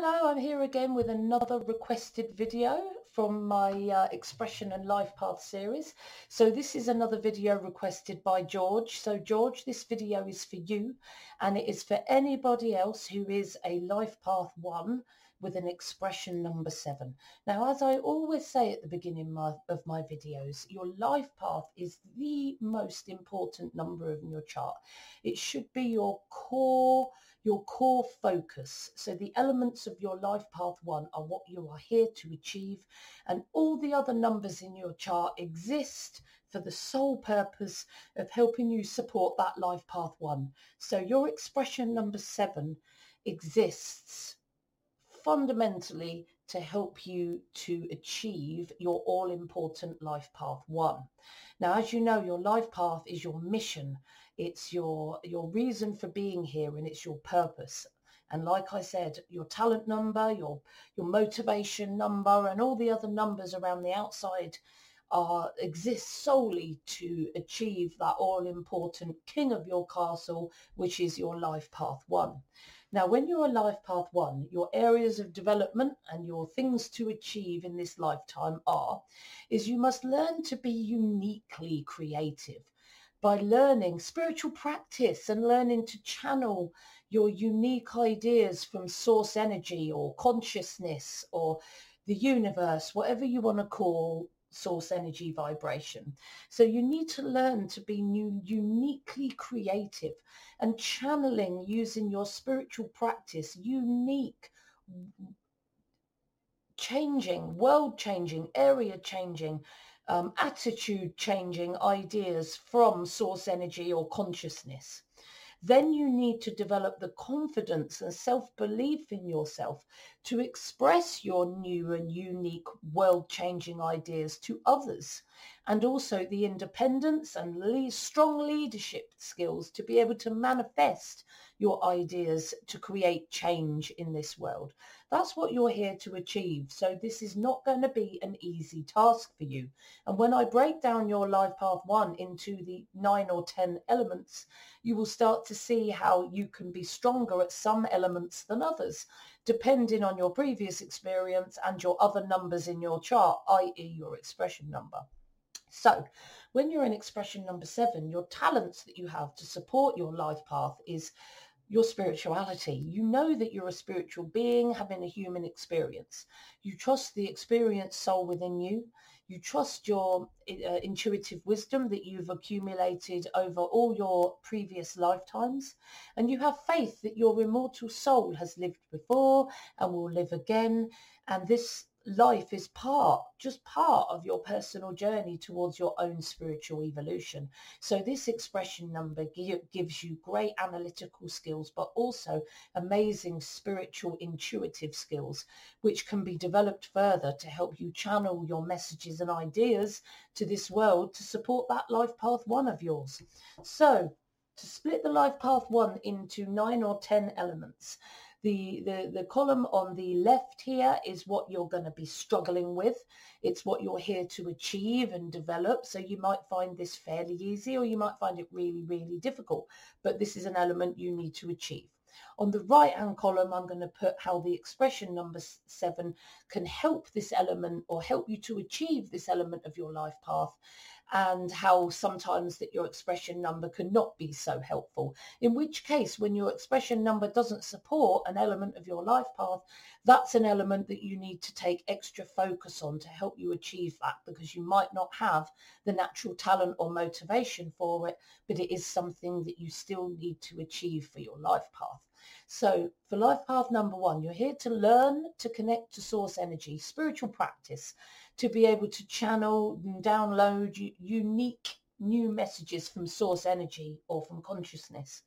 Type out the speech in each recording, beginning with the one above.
Hello, I'm here again with another requested video from my uh, Expression and Life Path series. So this is another video requested by George. So George, this video is for you and it is for anybody else who is a Life Path 1 with an expression number 7. Now, as I always say at the beginning my, of my videos, your life path is the most important number in your chart. It should be your core your core focus. So the elements of your life path one are what you are here to achieve and all the other numbers in your chart exist for the sole purpose of helping you support that life path one. So your expression number seven exists fundamentally to help you to achieve your all-important life path one. Now, as you know, your life path is your mission. It's your, your reason for being here and it's your purpose. And like I said, your talent number, your, your motivation number and all the other numbers around the outside are exist solely to achieve that all-important king of your castle, which is your life path one. Now, when you're a life path one, your areas of development and your things to achieve in this lifetime are, is you must learn to be uniquely creative by learning spiritual practice and learning to channel your unique ideas from source energy or consciousness or the universe, whatever you want to call source energy vibration. So you need to learn to be new, uniquely creative and channeling using your spiritual practice, unique, changing, world changing, area changing, um, attitude changing ideas from source energy or consciousness. Then you need to develop the confidence and self-belief in yourself to express your new and unique world-changing ideas to others and also the independence and lead, strong leadership skills to be able to manifest your ideas to create change in this world. That's what you're here to achieve. So this is not going to be an easy task for you. And when I break down your life path one into the nine or 10 elements, you will start to see how you can be stronger at some elements than others, depending on your previous experience and your other numbers in your chart, i.e. your expression number. So when you're in expression number seven, your talents that you have to support your life path is your spirituality. You know that you're a spiritual being having a human experience. You trust the experienced soul within you. You trust your uh, intuitive wisdom that you've accumulated over all your previous lifetimes. And you have faith that your immortal soul has lived before and will live again. And this life is part, just part of your personal journey towards your own spiritual evolution. So this expression number gives you great analytical skills, but also amazing spiritual intuitive skills, which can be developed further to help you channel your messages and ideas to this world to support that life path one of yours. So to split the life path one into nine or 10 elements. The, the, the column on the left here is what you're going to be struggling with. It's what you're here to achieve and develop. So you might find this fairly easy or you might find it really, really difficult. But this is an element you need to achieve. On the right hand column, I'm going to put how the expression number seven can help this element or help you to achieve this element of your life path and how sometimes that your expression number cannot be so helpful. In which case, when your expression number doesn't support an element of your life path, that's an element that you need to take extra focus on to help you achieve that because you might not have the natural talent or motivation for it, but it is something that you still need to achieve for your life path. So for life path number one, you're here to learn to connect to source energy, spiritual practice, to be able to channel and download unique new messages from source energy or from consciousness.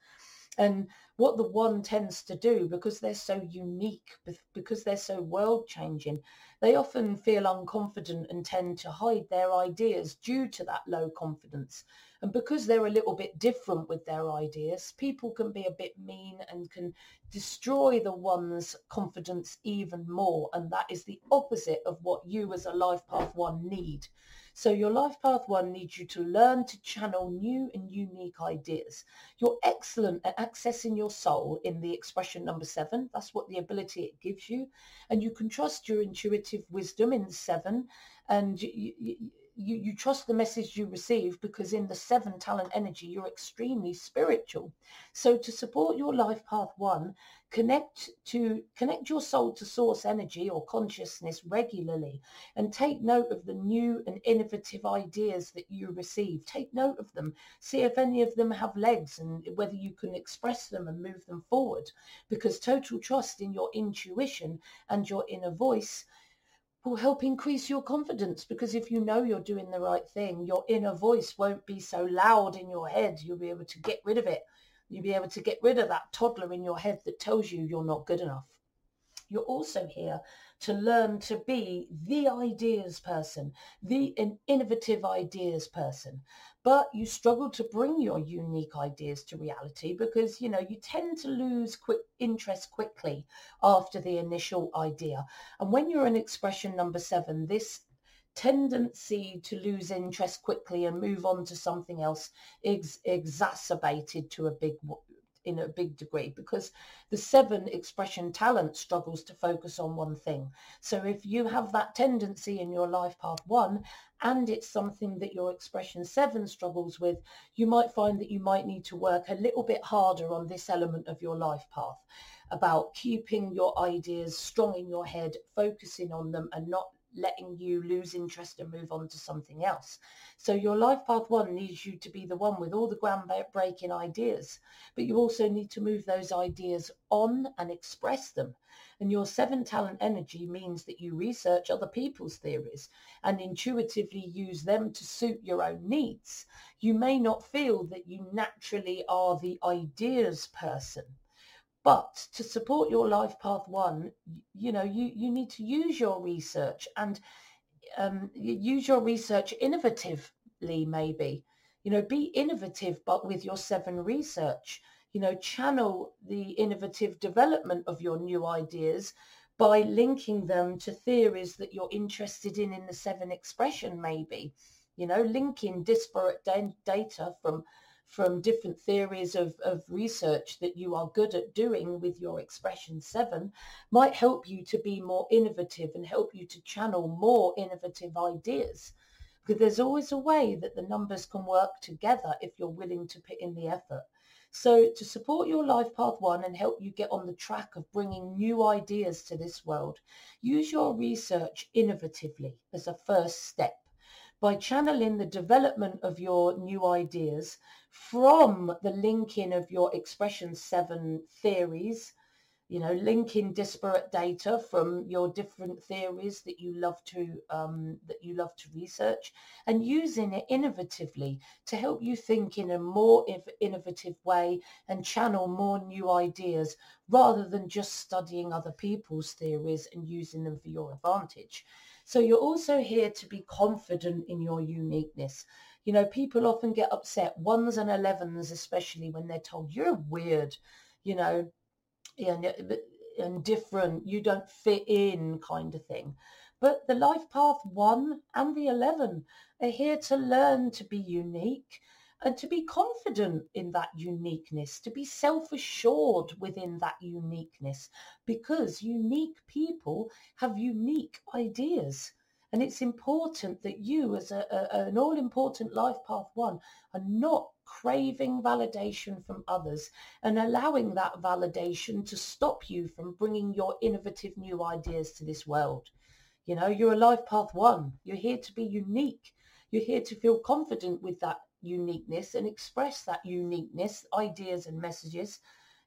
And what the one tends to do, because they're so unique, because they're so world changing, they often feel unconfident and tend to hide their ideas due to that low confidence. And because they're a little bit different with their ideas, people can be a bit mean and can destroy the one's confidence even more. And that is the opposite of what you as a life path one need. So your life path one needs you to learn to channel new and unique ideas. You're excellent at accessing your soul in the expression number seven. That's what the ability it gives you. And you can trust your intuitive wisdom in seven. And you, you, you, you trust the message you receive because in the seven talent energy, you're extremely spiritual. So to support your life path one, connect to connect your soul to source energy or consciousness regularly and take note of the new and innovative ideas that you receive. Take note of them. See if any of them have legs and whether you can express them and move them forward because total trust in your intuition and your inner voice will help increase your confidence because if you know you're doing the right thing, your inner voice won't be so loud in your head. You'll be able to get rid of it. You'll be able to get rid of that toddler in your head that tells you you're not good enough. You're also here to learn to be the ideas person, the innovative ideas person. But you struggle to bring your unique ideas to reality because, you know, you tend to lose quick interest quickly after the initial idea. And when you're in expression number seven, this tendency to lose interest quickly and move on to something else is exacerbated to a big in a big degree because the seven expression talent struggles to focus on one thing. So if you have that tendency in your life path one and it's something that your expression seven struggles with, you might find that you might need to work a little bit harder on this element of your life path about keeping your ideas strong in your head, focusing on them and not letting you lose interest and move on to something else. So your life path one needs you to be the one with all the groundbreaking ideas, but you also need to move those ideas on and express them. And your seven talent energy means that you research other people's theories and intuitively use them to suit your own needs. You may not feel that you naturally are the ideas person but to support your life path one, you know, you, you need to use your research and um, use your research innovatively, maybe. You know, be innovative, but with your seven research. You know, channel the innovative development of your new ideas by linking them to theories that you're interested in in the seven expression, maybe. You know, linking disparate data from from different theories of, of research that you are good at doing with your expression seven might help you to be more innovative and help you to channel more innovative ideas. Because there's always a way that the numbers can work together if you're willing to put in the effort. So to support your life path one and help you get on the track of bringing new ideas to this world, use your research innovatively as a first step by channeling the development of your new ideas from the linking of your expression seven theories, you know, linking disparate data from your different theories that you love to um, that you love to research, and using it innovatively to help you think in a more innovative way and channel more new ideas rather than just studying other people's theories and using them for your advantage. So you're also here to be confident in your uniqueness. You know, people often get upset, ones and elevens, especially when they're told you're weird, you know, and, uh, and different, you don't fit in kind of thing. But the life path one and the 11 are here to learn to be unique and to be confident in that uniqueness, to be self-assured within that uniqueness, because unique people have unique ideas. And it's important that you, as a, a, an all-important life path one, are not craving validation from others and allowing that validation to stop you from bringing your innovative new ideas to this world. You know, you're a life path one. You're here to be unique. You're here to feel confident with that uniqueness and express that uniqueness, ideas and messages,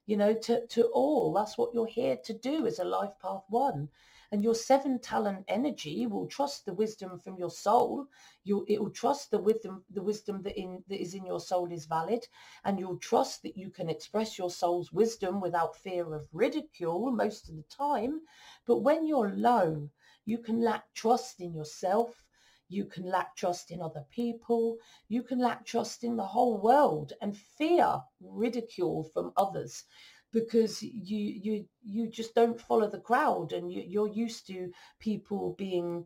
you know, to, to all. That's what you're here to do as a life path one. And your seven talent energy will trust the wisdom from your soul. You it will trust the wisdom, the wisdom that in that is in your soul is valid, and you'll trust that you can express your soul's wisdom without fear of ridicule most of the time. But when you're low, you can lack trust in yourself you can lack trust in other people. You can lack trust in the whole world and fear ridicule from others because you you you just don't follow the crowd and you, you're used to people being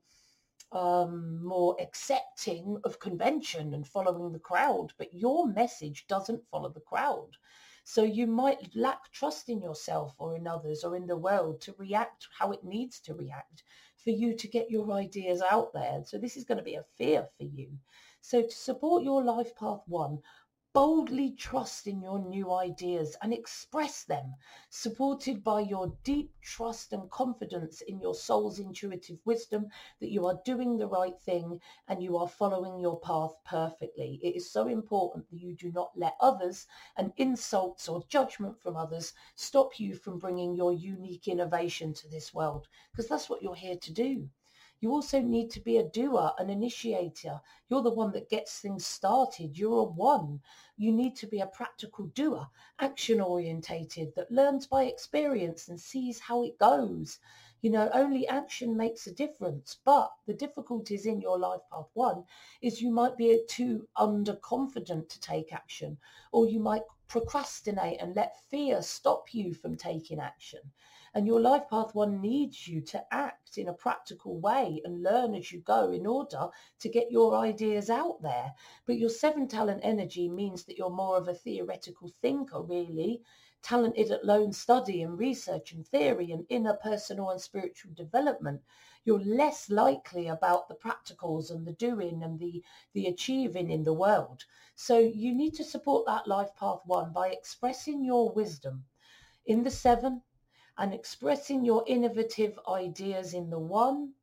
um, more accepting of convention and following the crowd, but your message doesn't follow the crowd. So you might lack trust in yourself or in others or in the world to react how it needs to react for you to get your ideas out there. So this is going to be a fear for you. So to support your life path one, boldly trust in your new ideas and express them, supported by your deep trust and confidence in your soul's intuitive wisdom that you are doing the right thing and you are following your path perfectly. It is so important that you do not let others and insults or judgment from others stop you from bringing your unique innovation to this world because that's what you're here to do. You also need to be a doer, an initiator. You're the one that gets things started. You're a one. You need to be a practical doer, action orientated, that learns by experience and sees how it goes. You know, only action makes a difference. But the difficulties in your life path one is you might be too underconfident to take action, or you might procrastinate and let fear stop you from taking action. And your life path one needs you to act in a practical way and learn as you go in order to get your ideas out there. But your seven talent energy means that you're more of a theoretical thinker, really, talented at lone study and research and theory and inner personal and spiritual development. You're less likely about the practicals and the doing and the, the achieving in the world. So you need to support that life path one by expressing your wisdom. In the seven, and expressing your innovative ideas in the one,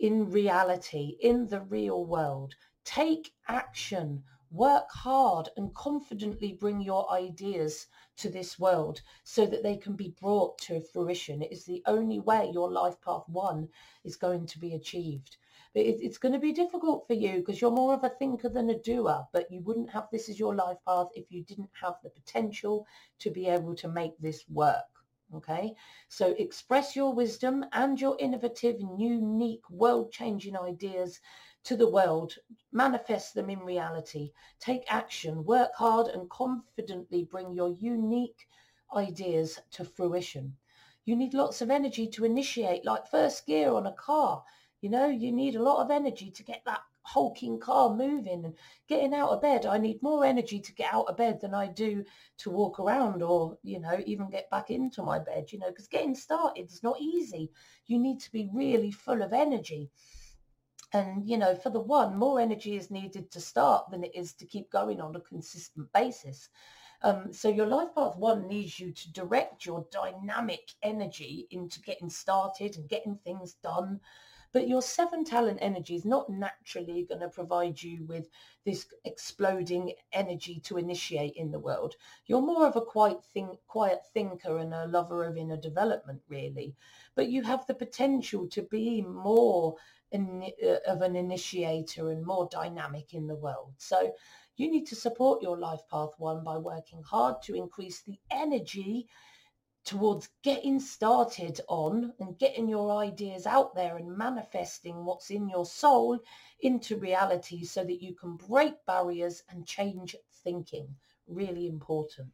in reality, in the real world. Take action, work hard and confidently bring your ideas to this world so that they can be brought to fruition. It is the only way your life path one is going to be achieved. But it's going to be difficult for you because you're more of a thinker than a doer, but you wouldn't have this as your life path if you didn't have the potential to be able to make this work. Okay, so express your wisdom and your innovative unique world-changing ideas to the world, manifest them in reality, take action, work hard and confidently bring your unique ideas to fruition. You need lots of energy to initiate, like first gear on a car. You know, you need a lot of energy to get that hulking car moving and getting out of bed. I need more energy to get out of bed than I do to walk around or, you know, even get back into my bed, you know, because getting started is not easy. You need to be really full of energy. And, you know, for the one, more energy is needed to start than it is to keep going on a consistent basis. Um, so your life path one needs you to direct your dynamic energy into getting started and getting things done but your seven talent energy is not naturally going to provide you with this exploding energy to initiate in the world. You're more of a quiet, think, quiet thinker and a lover of inner development, really. But you have the potential to be more in, uh, of an initiator and more dynamic in the world. So you need to support your life path one by working hard to increase the energy towards getting started on and getting your ideas out there and manifesting what's in your soul into reality so that you can break barriers and change thinking. Really important.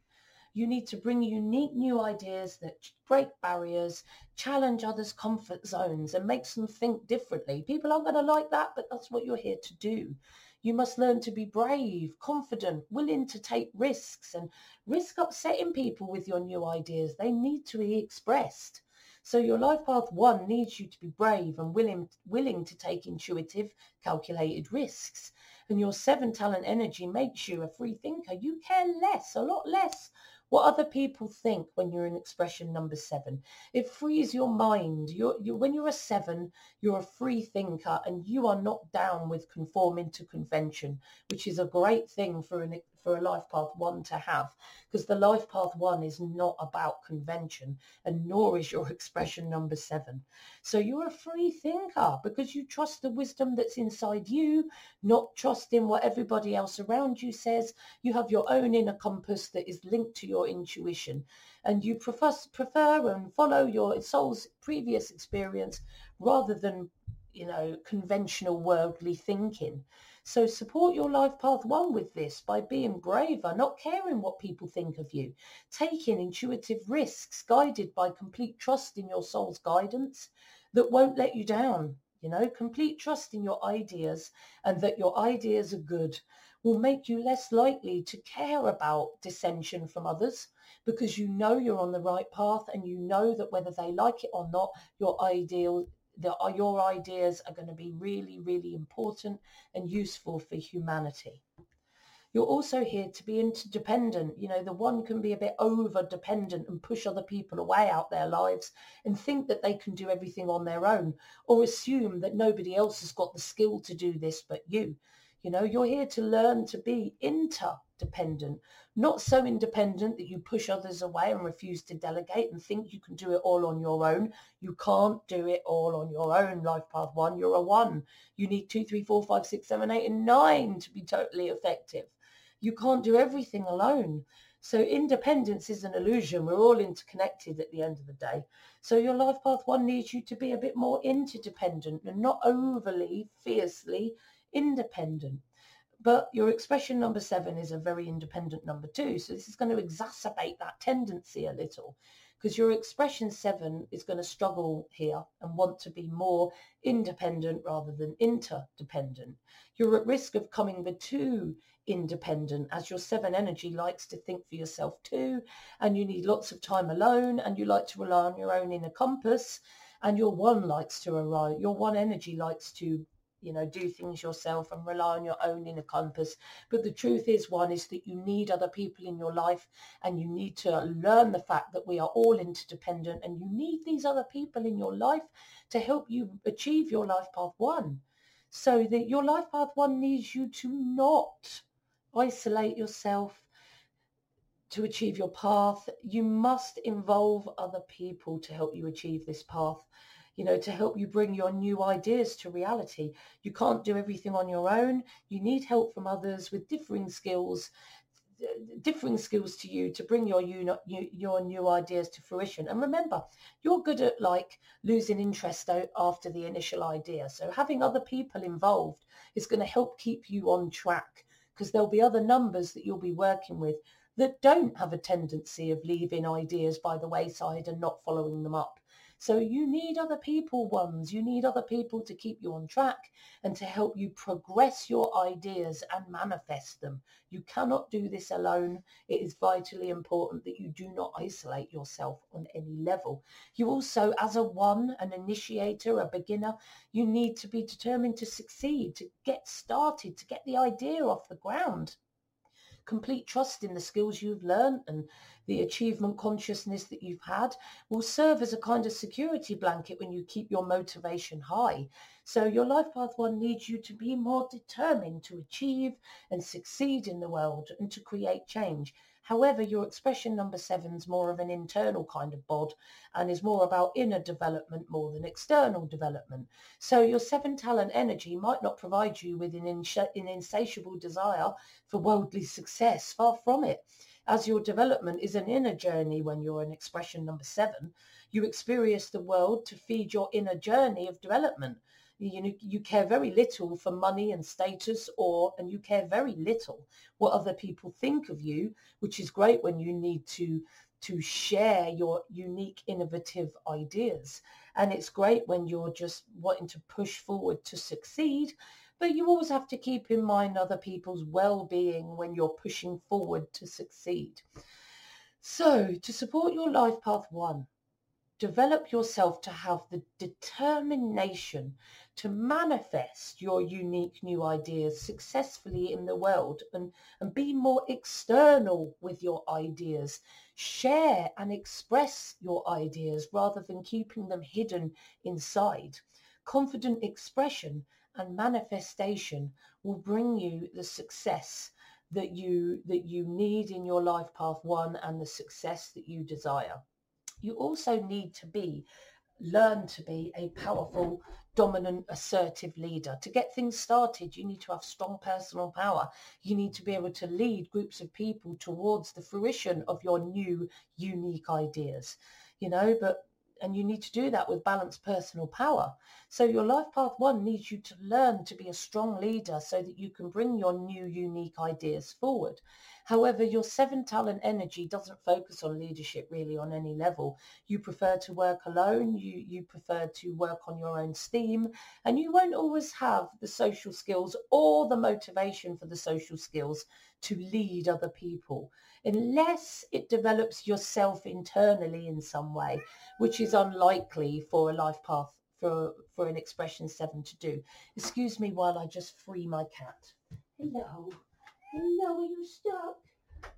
You need to bring unique new ideas that break barriers, challenge others' comfort zones and makes them think differently. People aren't going to like that, but that's what you're here to do. You must learn to be brave, confident, willing to take risks and risk upsetting people with your new ideas. They need to be expressed. So your life path one needs you to be brave and willing, willing to take intuitive, calculated risks. And your seven talent energy makes you a free thinker. You care less, a lot less what other people think when you're in expression number seven. It frees your mind. You're, you're, when you're a seven, you're a free thinker and you are not down with conforming to convention, which is a great thing for an for a life path one to have because the life path one is not about convention and nor is your expression number seven. So you're a free thinker because you trust the wisdom that's inside you, not trusting what everybody else around you says. You have your own inner compass that is linked to your intuition and you prefer, prefer and follow your soul's previous experience rather than you know, conventional worldly thinking. So support your life path one with this by being braver, not caring what people think of you, taking intuitive risks guided by complete trust in your soul's guidance that won't let you down. You know, complete trust in your ideas and that your ideas are good. will make you less likely to care about dissension from others because you know you're on the right path and you know that whether they like it or not, your ideal the, your ideas are going to be really, really important and useful for humanity. You're also here to be interdependent. You know, the one can be a bit over dependent and push other people away out their lives and think that they can do everything on their own or assume that nobody else has got the skill to do this but you. You know, you're here to learn to be interdependent, not so independent that you push others away and refuse to delegate and think you can do it all on your own. You can't do it all on your own. Life path one, you're a one. You need two, three, four, five, six, seven, eight, and nine to be totally effective. You can't do everything alone. So independence is an illusion. We're all interconnected at the end of the day. So your life path one needs you to be a bit more interdependent and not overly, fiercely independent. But your expression number seven is a very independent number two. So this is going to exacerbate that tendency a little because your expression seven is going to struggle here and want to be more independent rather than interdependent. You're at risk of coming the too independent as your seven energy likes to think for yourself too and you need lots of time alone and you like to rely on your own inner compass and your one likes to arrive your one energy likes to you know, do things yourself and rely on your own inner compass. But the truth is, one is that you need other people in your life and you need to learn the fact that we are all interdependent and you need these other people in your life to help you achieve your life path one. So that your life path one needs you to not isolate yourself to achieve your path. You must involve other people to help you achieve this path you know, to help you bring your new ideas to reality. You can't do everything on your own. You need help from others with differing skills, differing skills to you to bring your new, your new ideas to fruition. And remember, you're good at like losing interest after the initial idea. So having other people involved is going to help keep you on track because there'll be other numbers that you'll be working with that don't have a tendency of leaving ideas by the wayside and not following them up. So you need other people ones. You need other people to keep you on track and to help you progress your ideas and manifest them. You cannot do this alone. It is vitally important that you do not isolate yourself on any level. You also, as a one, an initiator, a beginner, you need to be determined to succeed, to get started, to get the idea off the ground complete trust in the skills you've learned and the achievement consciousness that you've had will serve as a kind of security blanket when you keep your motivation high. So your life path one needs you to be more determined to achieve and succeed in the world and to create change. However, your expression number seven is more of an internal kind of bod and is more about inner development more than external development. So your seven talent energy might not provide you with an, an insatiable desire for worldly success. Far from it. As your development is an inner journey when you're in expression number seven, you experience the world to feed your inner journey of development you know, you care very little for money and status or and you care very little what other people think of you which is great when you need to to share your unique innovative ideas. And it's great when you're just wanting to push forward to succeed but you always have to keep in mind other people's well-being when you're pushing forward to succeed. So to support your life path one develop yourself to have the determination to manifest your unique new ideas successfully in the world and, and be more external with your ideas. Share and express your ideas rather than keeping them hidden inside. Confident expression and manifestation will bring you the success that you that you need in your life path one and the success that you desire you also need to be learn to be a powerful, dominant, assertive leader. To get things started, you need to have strong personal power. You need to be able to lead groups of people towards the fruition of your new, unique ideas. You know, but and you need to do that with balanced personal power. So your life path one needs you to learn to be a strong leader so that you can bring your new unique ideas forward. However, your seven talent energy doesn't focus on leadership really on any level. You prefer to work alone. You, you prefer to work on your own steam and you won't always have the social skills or the motivation for the social skills to lead other people unless it develops yourself internally in some way, which is unlikely for a life path for, for an expression seven to do. Excuse me while I just free my cat. Hello. Are you stuck?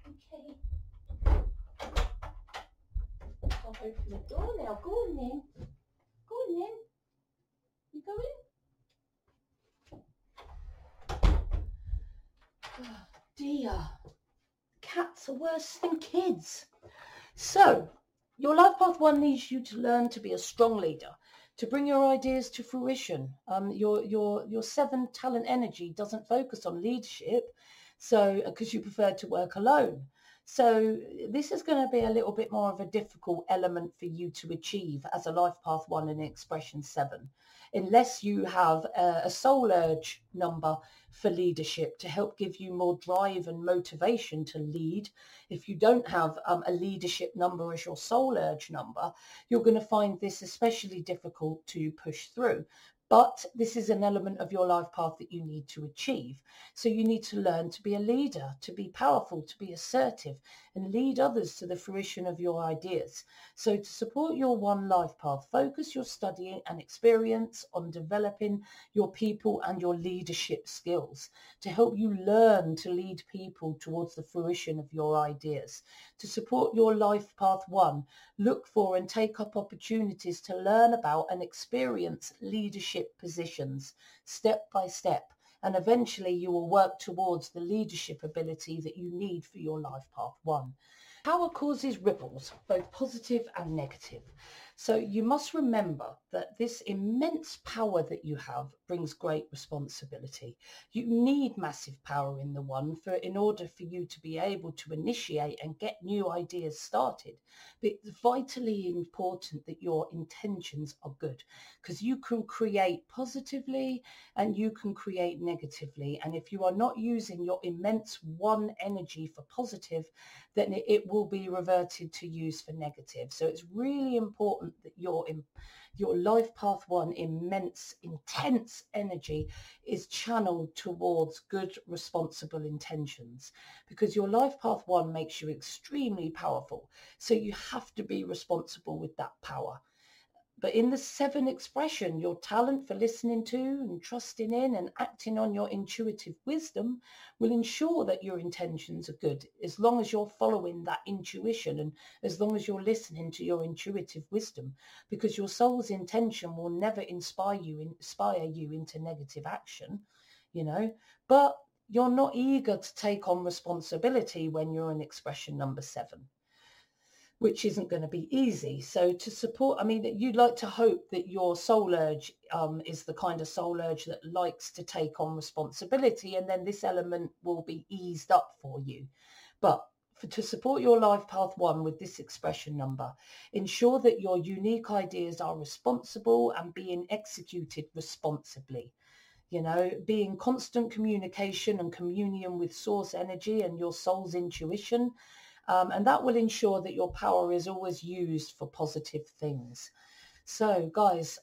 Okay. I'll open the door now. Go on then. Go on then. You going? Oh, dear. Cats are worse than kids. So, your life path one needs you to learn to be a strong leader to bring your ideas to fruition. Um, your your your seven talent energy doesn't focus on leadership, so because you prefer to work alone. So this is going to be a little bit more of a difficult element for you to achieve as a life path one and expression seven unless you have a, a soul urge number for leadership to help give you more drive and motivation to lead. If you don't have um, a leadership number as your soul urge number, you're going to find this especially difficult to push through. But this is an element of your life path that you need to achieve. So you need to learn to be a leader, to be powerful, to be assertive, and lead others to the fruition of your ideas. So to support your one life path, focus your studying and experience on developing your people and your leadership skills to help you learn to lead people towards the fruition of your ideas. To support your life path one, look for and take up opportunities to learn about and experience leadership positions step by step and eventually you will work towards the leadership ability that you need for your life path one. Power causes ripples, both positive and negative. So you must remember that this immense power that you have brings great responsibility. You need massive power in the one for in order for you to be able to initiate and get new ideas started. But it's vitally important that your intentions are good because you can create positively and you can create negatively. And if you are not using your immense one energy for positive, then it will be reverted to use for negative. So it's really important that your your life path one immense intense energy is channeled towards good responsible intentions because your life path one makes you extremely powerful. So you have to be responsible with that power but in the seven expression, your talent for listening to and trusting in and acting on your intuitive wisdom will ensure that your intentions are good as long as you're following that intuition and as long as you're listening to your intuitive wisdom because your soul's intention will never inspire you inspire you into negative action, you know. But you're not eager to take on responsibility when you're in expression number seven which isn't going to be easy. So to support, I mean, that you'd like to hope that your soul urge um, is the kind of soul urge that likes to take on responsibility, and then this element will be eased up for you. But for, to support your life path one with this expression number, ensure that your unique ideas are responsible and being executed responsibly you know, be in constant communication and communion with source energy and your soul's intuition um, and that will ensure that your power is always used for positive things. So guys,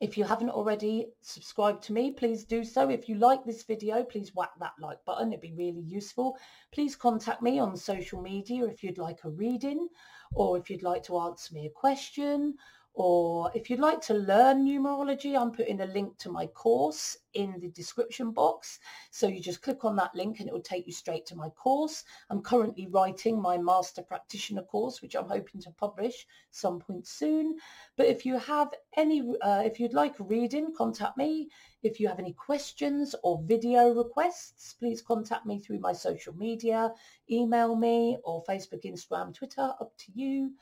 if you haven't already subscribed to me, please do so. If you like this video, please whack that like button. It'd be really useful. Please contact me on social media if you'd like a reading or if you'd like to answer me a question or if you'd like to learn numerology, I'm putting a link to my course in the description box. So you just click on that link and it will take you straight to my course. I'm currently writing my master practitioner course, which I'm hoping to publish some point soon. But if you have any, uh, if you'd like a reading, contact me. If you have any questions or video requests, please contact me through my social media, email me or Facebook, Instagram, Twitter, up to you.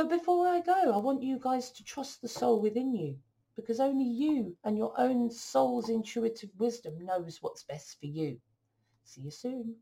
But before I go, I want you guys to trust the soul within you because only you and your own soul's intuitive wisdom knows what's best for you. See you soon.